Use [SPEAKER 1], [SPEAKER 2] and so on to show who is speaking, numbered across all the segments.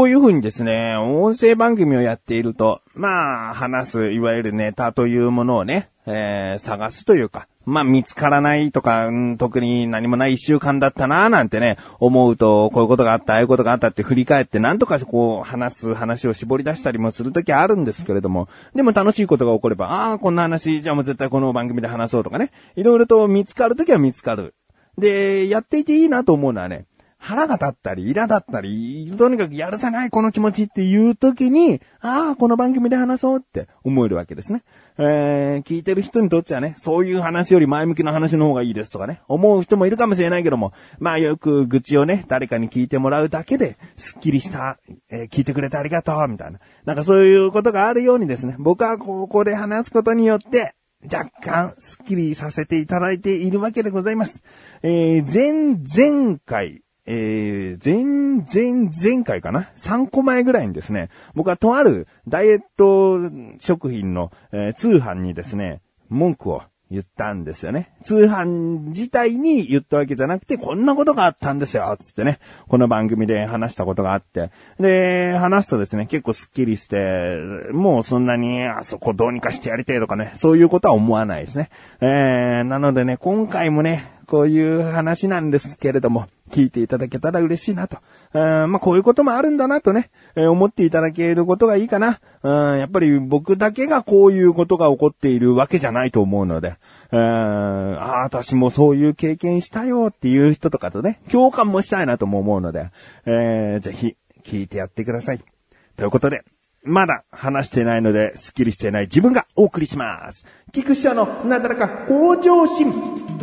[SPEAKER 1] こういう風にですね、音声番組をやっていると、まあ、話す、いわゆるネタというものをね、えー、探すというか、まあ、見つからないとか、うん、特に何もない一週間だったななんてね、思うと、こういうことがあった、ああいうことがあったって振り返って、なんとかこう、話す話を絞り出したりもするときあるんですけれども、でも楽しいことが起これば、ああ、こんな話、じゃあもう絶対この番組で話そうとかね、いろいろと見つかるときは見つかる。で、やっていていいなと思うのはね、腹が立ったり、イラだったり、とにかくやるせないこの気持ちっていう時に、ああ、この番組で話そうって思えるわけですね。えー、聞いてる人にとってはね、そういう話より前向きな話の方がいいですとかね、思う人もいるかもしれないけども、まあよく愚痴をね、誰かに聞いてもらうだけで、スッキリした、えー、聞いてくれてありがとう、みたいな。なんかそういうことがあるようにですね、僕はここで話すことによって、若干、スッキリさせていただいているわけでございます。えー、前、前回、えー、前、前、前回かな ?3 個前ぐらいにですね、僕はとあるダイエット食品の、えー、通販にですね、文句を言ったんですよね。通販自体に言ったわけじゃなくて、こんなことがあったんですよ、つってね。この番組で話したことがあって。で、話すとですね、結構スッキリして、もうそんなに、あそこどうにかしてやりてえとかね、そういうことは思わないですね。えー、なのでね、今回もね、こういう話なんですけれども、聞いていただけたら嬉しいなと。まあ、こういうこともあるんだなとね、えー、思っていただけることがいいかな。うん、やっぱり僕だけがこういうことが起こっているわけじゃないと思うので、ああ、私もそういう経験したよっていう人とかとね、共感もしたいなとも思うので、えー、ぜひ聞いてやってください。ということで、まだ話してないので、スッキリしてない自分がお送りします。菊師匠のなだらか向上心。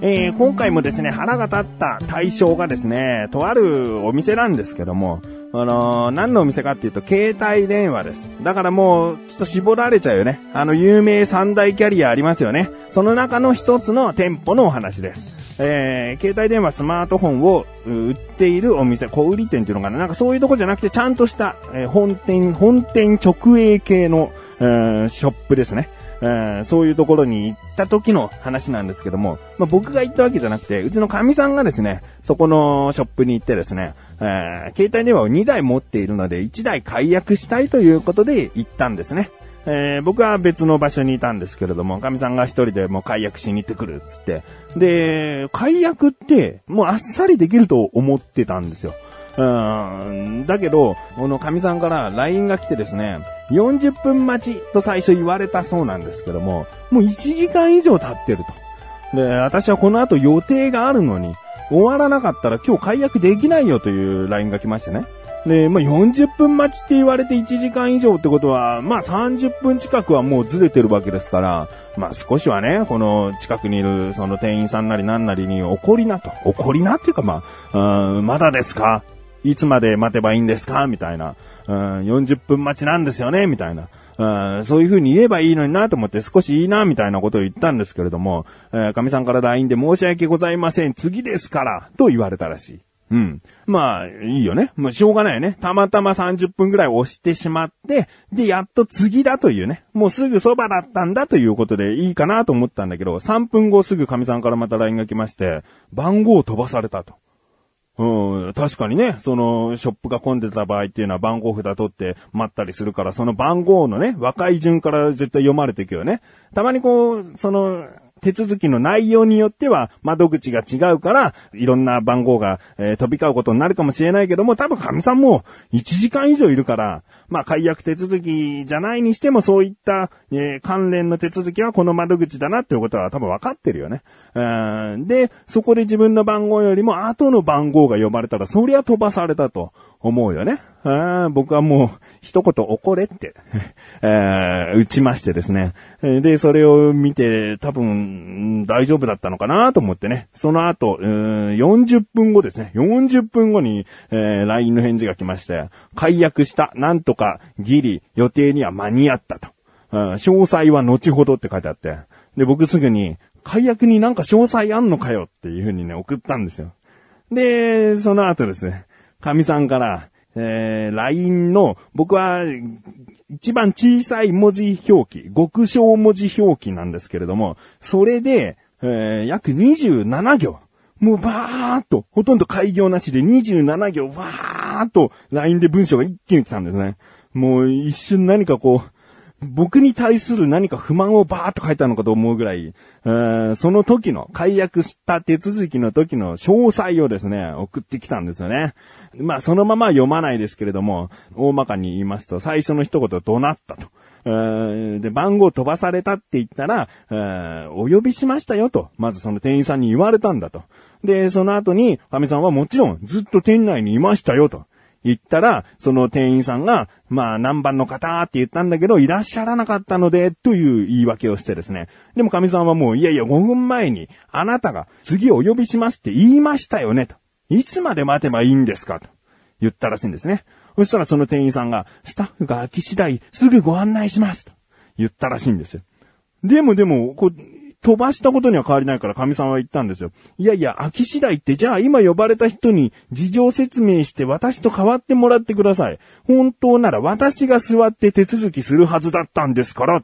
[SPEAKER 1] えー、今回もですね、腹が立った対象がですね、とあるお店なんですけども、あのー、何のお店かっていうと、携帯電話です。だからもう、ちょっと絞られちゃうよね。あの、有名三大キャリアありますよね。その中の一つの店舗のお話です。えー、携帯電話、スマートフォンを売っているお店、小売店っていうのかななんかそういうとこじゃなくて、ちゃんとした、えー、本店、本店直営系の、えー、ショップですね。えー、そういうところに行った時の話なんですけども、まあ、僕が行ったわけじゃなくて、うちの神さんがですね、そこのショップに行ってですね、えー、携帯電話を2台持っているので、1台解約したいということで行ったんですね。えー、僕は別の場所にいたんですけれども、神さんが一人でもう解約しに行ってくるっつって。で、解約ってもうあっさりできると思ってたんですよ。うん、だけど、この神さんから LINE が来てですね、40分待ちと最初言われたそうなんですけども、もう1時間以上経ってると。で、私はこの後予定があるのに、終わらなかったら今日解約できないよという LINE が来ましてね。で、まあ、40分待ちって言われて1時間以上ってことは、まあ、30分近くはもうずれてるわけですから、まあ、少しはね、この近くにいるその店員さんなりなんなりに怒りなと。怒りなっていうかまあ、うん、まだですか？いつまで待てばいいんですか？みたいな。うん、40分待ちなんですよね？みたいな。うん、そういう風に言えばいいのになと思って少しいいなみたいなことを言ったんですけれども、えー、神さんから LINE で申し訳ございません。次ですから、と言われたらしい。うん。まあ、いいよね。もうしょうがないよね。たまたま30分くらい押してしまって、で、やっと次だというね。もうすぐそばだったんだということでいいかなと思ったんだけど、3分後すぐ神さんからまた LINE が来まして、番号を飛ばされたと。うん、確かにね、その、ショップが混んでた場合っていうのは番号札取って待ったりするから、その番号のね、若い順から絶対読まれていくよね。たまにこう、その、手続きの内容によっては窓口が違うから、いろんな番号が、えー、飛び交うことになるかもしれないけども、多分神さんも1時間以上いるから、まあ、解約手続きじゃないにしてもそういった、えー、関連の手続きはこの窓口だなっていうことは多分分かってるよね。で、そこで自分の番号よりも後の番号が呼ばれたら、そりゃ飛ばされたと。思うよね。あ僕はもう、一言怒れって え打ちましてですね。で、それを見て、多分、大丈夫だったのかなと思ってね。その後、40分後ですね。40分後に、えー、LINE の返事が来まして、解約した。なんとか、ギリ、予定には間に合ったと。詳細は後ほどって書いてあって。で、僕すぐに、解約になんか詳細あんのかよっていう風にね、送ったんですよ。で、その後ですね。神さんから、えー、LINE の、僕は、一番小さい文字表記、極小文字表記なんですけれども、それで、えー、約27行。もうばーっと、ほとんど開業なしで27行バーっと LINE で文章が一気に来たんですね。もう一瞬何かこう、僕に対する何か不満をバーっと書いたのかと思うぐらい、その時の、解約した手続きの時の詳細をですね、送ってきたんですよね。まあ、そのまま読まないですけれども、大まかに言いますと、最初の一言怒鳴ったと。で、番号飛ばされたって言ったら、お呼びしましたよと、まずその店員さんに言われたんだと。で、その後に、神さんはもちろんずっと店内にいましたよと。言ったら、その店員さんが、まあ何番の方って言ったんだけど、いらっしゃらなかったので、という言い訳をしてですね。でも神さんはもう、いやいや、5分前に、あなたが次お呼びしますって言いましたよね、と。いつまで待てばいいんですか、と言ったらしいんですね。そしたらその店員さんが、スタッフが空き次第、すぐご案内します、と言ったらしいんですよ。でもでも、こう、飛ばしたことには変わりないから神さんは言ったんですよ。いやいや、空き次第ってじゃあ今呼ばれた人に事情説明して私と変わってもらってください。本当なら私が座って手続きするはずだったんですから。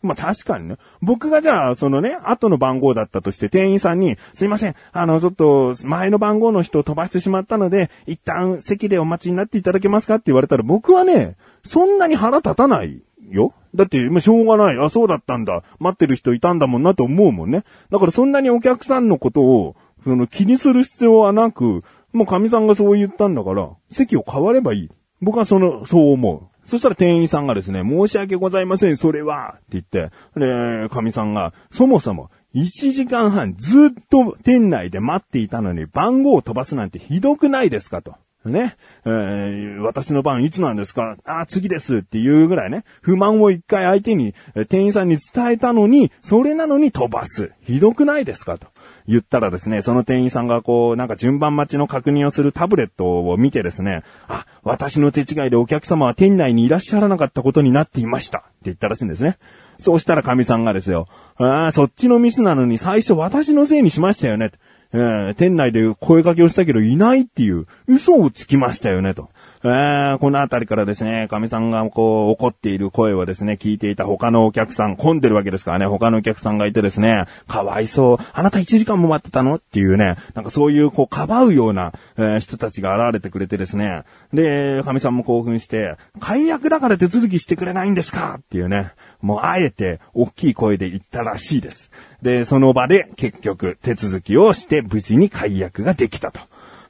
[SPEAKER 1] まあ、確かにね。僕がじゃあ、そのね、後の番号だったとして店員さんに、すいません、あの、ちょっと、前の番号の人を飛ばしてしまったので、一旦席でお待ちになっていただけますかって言われたら、僕はね、そんなに腹立たないよ。だって、ましょうがない。あ、そうだったんだ。待ってる人いたんだもんなと思うもんね。だからそんなにお客さんのことを、その気にする必要はなく、もう神さんがそう言ったんだから、席を変わればいい。僕はその、そう思う。そしたら店員さんがですね、申し訳ございません、それは、って言って、で、神さんが、そもそも、1時間半ずっと店内で待っていたのに番号を飛ばすなんてひどくないですかと。ね、えー、私の番いつなんですか？あ、次ですっていうぐらいね、不満を一回相手に、店員さんに伝えたのに、それなのに飛ばす。ひどくないですか？と。言ったらですね、その店員さんがこう、なんか順番待ちの確認をするタブレットを見てですね、あ、私の手違いでお客様は店内にいらっしゃらなかったことになっていました。って言ったらしいんですね。そうしたら神さんがですよ、ああ、そっちのミスなのに最初私のせいにしましたよね。えー、店内で声掛けをしたけどいないっていう嘘をつきましたよね、と。えー、このあたりからですね、神さんがこう怒っている声をですね、聞いていた他のお客さん、混んでるわけですからね、他のお客さんがいてですね、かわいそう、あなた1時間も待ってたのっていうね、なんかそういうこう、かばうような、えー、人たちが現れてくれてですね、で、神さんも興奮して、解約だから手続きしてくれないんですか？っていうね、もうあえて大きい声で言ったらしいです。で、その場で結局手続きをして無事に解約ができたと。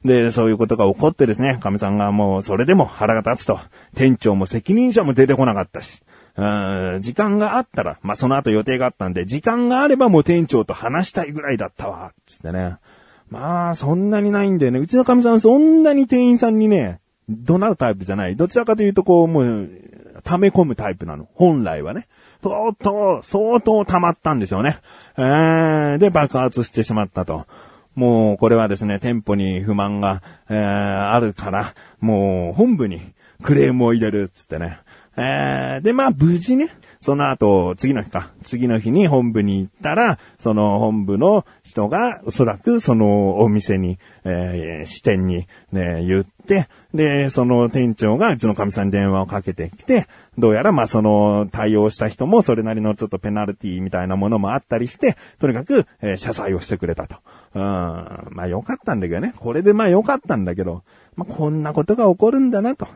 [SPEAKER 1] で、そういうことが起こってですね、神さんがもうそれでも腹が立つと。店長も責任者も出てこなかったし。うん時間があったら、まあ、その後予定があったんで、時間があればもう店長と話したいぐらいだったわ、つってね。まあ、そんなにないんだよね。うちの神さんそんなに店員さんにね、怒鳴るタイプじゃない。どちらかというとこう、もう、溜め込むタイプなの。本来はね。相当、相当溜まったんですよね。えー、で、爆発してしまったと。もうこれはですね、店舗に不満が、えー、あるから、もう本部にクレームを入れるっつってね。えー、で、まあ無事ね、その後、次の日か。次の日に本部に行ったら、その本部の人が、おそらくそのお店に、えー、支店に、ね、言って、で、その店長がうちの神さんに電話をかけてきて、どうやらまその対応した人もそれなりのちょっとペナルティみたいなものもあったりして、とにかく、えー、謝罪をしてくれたと。うん。まあ良かったんだけどね。これでまあ良かったんだけど、まあこんなことが起こるんだなと。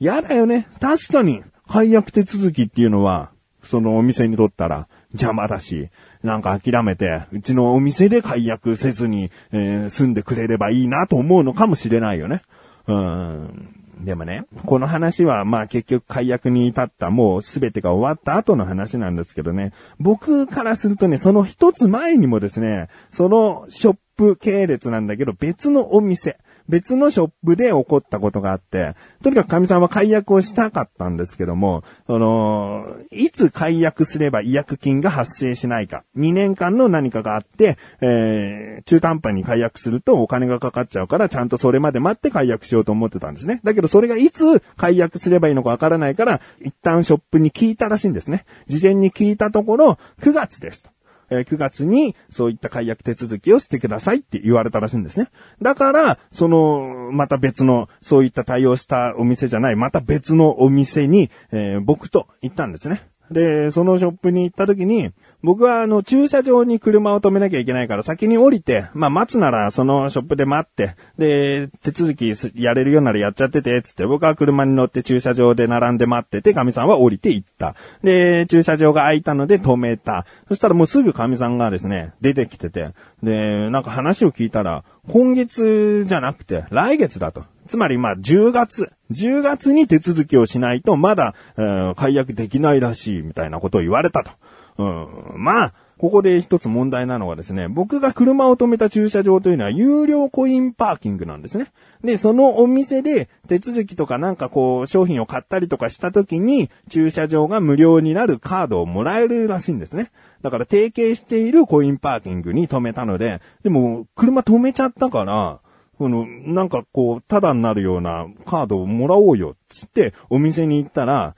[SPEAKER 1] やだよね。確かに、解約手続きっていうのは、そのお店にとったら邪魔だし、なんか諦めて、うちのお店で解約せずに、えー、住んでくれればいいなと思うのかもしれないよね。うん。でもね、この話はまあ結局解約に至ったもうすべてが終わった後の話なんですけどね、僕からするとね、その一つ前にもですね、そのショップ系列なんだけど別のお店、別のショップで起こったことがあって、とにかく神さんは解約をしたかったんですけども、その、いつ解約すれば違約金が発生しないか、2年間の何かがあって、えー、中途半端に解約するとお金がかかっちゃうから、ちゃんとそれまで待って解約しようと思ってたんですね。だけどそれがいつ解約すればいいのかわからないから、一旦ショップに聞いたらしいんですね。事前に聞いたところ、9月ですと。えー9月にそういった解約手続きをしてくださいって言われたらしいんですね。だから、その、また別の、そういった対応したお店じゃない、また別のお店に、えー僕と行ったんですね。で、そのショップに行った時に、僕はあの、駐車場に車を止めなきゃいけないから先に降りて、まあ待つならそのショップで待って、で、手続きやれるようならやっちゃってて、つって僕は車に乗って駐車場で並んで待ってて、神さんは降りて行った。で、駐車場が空いたので止めた。そしたらもうすぐ神さんがですね、出てきてて、で、なんか話を聞いたら、今月じゃなくて来月だと。つまりまあ10月、10月に手続きをしないとまだ、えー解約できないらしいみたいなことを言われたと。うん、まあ、ここで一つ問題なのはですね、僕が車を止めた駐車場というのは有料コインパーキングなんですね。で、そのお店で手続きとかなんかこう商品を買ったりとかした時に駐車場が無料になるカードをもらえるらしいんですね。だから提携しているコインパーキングに止めたので、でも車止めちゃったから、この、なんかこう、ただになるようなカードをもらおうよ、つって、お店に行ったら、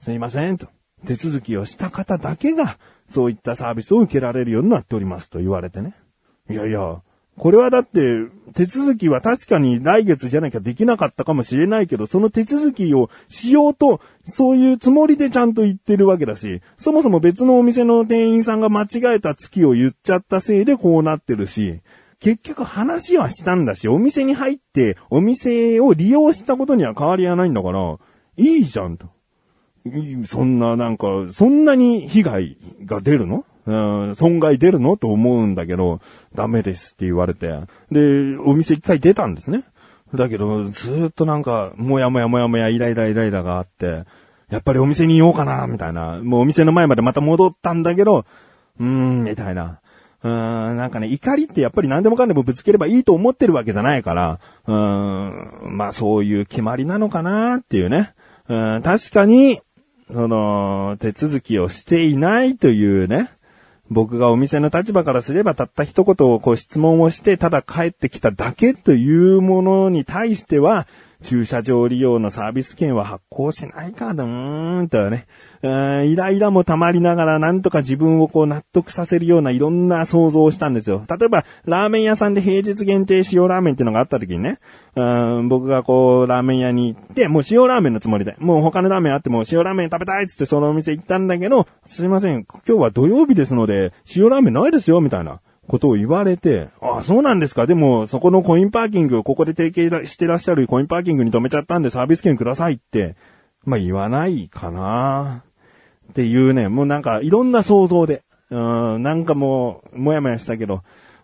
[SPEAKER 1] すいません、と。手続きをした方だけが、そういったサービスを受けられるようになっております、と言われてね。いやいや、これはだって、手続きは確かに来月じゃなきゃできなかったかもしれないけど、その手続きをしようと、そういうつもりでちゃんと言ってるわけだし、そもそも別のお店の店員さんが間違えた月を言っちゃったせいでこうなってるし、結局話はしたんだし、お店に入って、お店を利用したことには変わりはないんだから、いいじゃんと。そんななんか、そんなに被害が出るの？うん、損害出るの？と思うんだけど、ダメですって言われて。で、お店一回出たんですね。だけど、ずっとなんか、もやもやもやもやイライライライラがあって、やっぱりお店にいようかな、みたいな。もうお店の前までまた戻ったんだけど、うーん、みたいな。うん、なんかね、怒りってやっぱり何でもかんでもぶつければいいと思ってるわけじゃないから、うん、まあそういう決まりなのかなっていうね。うん、確かに、その、手続きをしていないというね、僕がお店の立場からすればたった一言をこう質問をしてただ帰ってきただけというものに対しては、駐車場利用のサービス券は発行しないか、うーんとね。うんイライラも溜まりながらなんとか自分をこう納得させるようないろんな想像をしたんですよ。例えば、ラーメン屋さんで平日限定塩ラーメンっていうのがあった時にね、うん僕がこう、ラーメン屋に行って、もう塩ラーメンのつもりで、もう他のラーメンあっても塩ラーメン食べたいっつってそのお店行ったんだけど、すいません、今日は土曜日ですので、塩ラーメンないですよ、みたいな。ことを言われて、ああ、そうなんですか。でも、そこのコインパーキング、ここで提携してらっしゃるコインパーキングに止めちゃったんでサービス券くださいって、まあ言わないかな。っていうね、もうなんかいろんな想像で、うん、なんかもう、もやもやしたけど、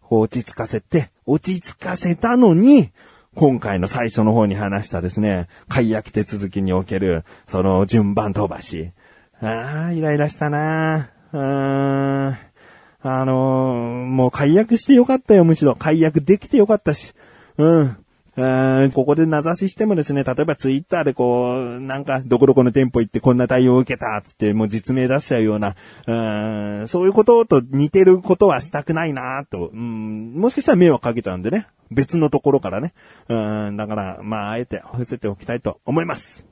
[SPEAKER 1] 落ち着かせて、落ち着かせたのに、今回の最初の方に話したですね、解約手続きにおける、その順番飛ばし。ああ、イライラしたなうーん。あのーもう解約してよかったよ、むしろ。解約できてよかったし。うん。ここで名指ししてもですね、例えばツイッターでこう、なんか、どこどこの店舗行ってこんな対応を受けた、つって、もう実名出しちゃうような、うんそういうことと似てることはしたくないなと、うん、もしかしたら迷惑かけちゃうんでね。別のところからね。うん、だから、まあ、あえて伏せておきたいと思います。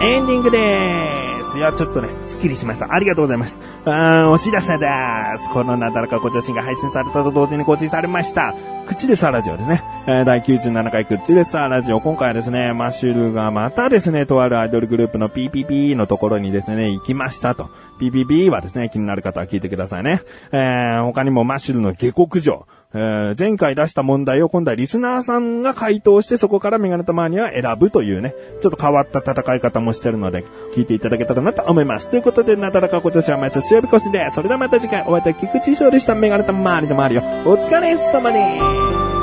[SPEAKER 1] エンディングでーす。いや、ちょっとね、スッキリしました。ありがとうございます。あーお知らせです。このなだらかご女子が配信されたと同時に更新されました。口でさラジオですね。えー第97回口でさラジオ。今回はですね、マッシュルがまたですね、とあるアイドルグループの PPP のところにですね、行きましたと。PPP はですね、気になる方は聞いてくださいね。えー他にもマッシュルの下克上。えー前回出した問題を今度はリスナーさんが回答してそこからメガネたまには選ぶというね、ちょっと変わった戦い方もしてるので、聞いていただけたらなと思います。ということで、なだらか今年は毎週曜日越しで、それではまた次回お会いいたい菊池翔でした。メガネたまわりの周りをお疲れ様です。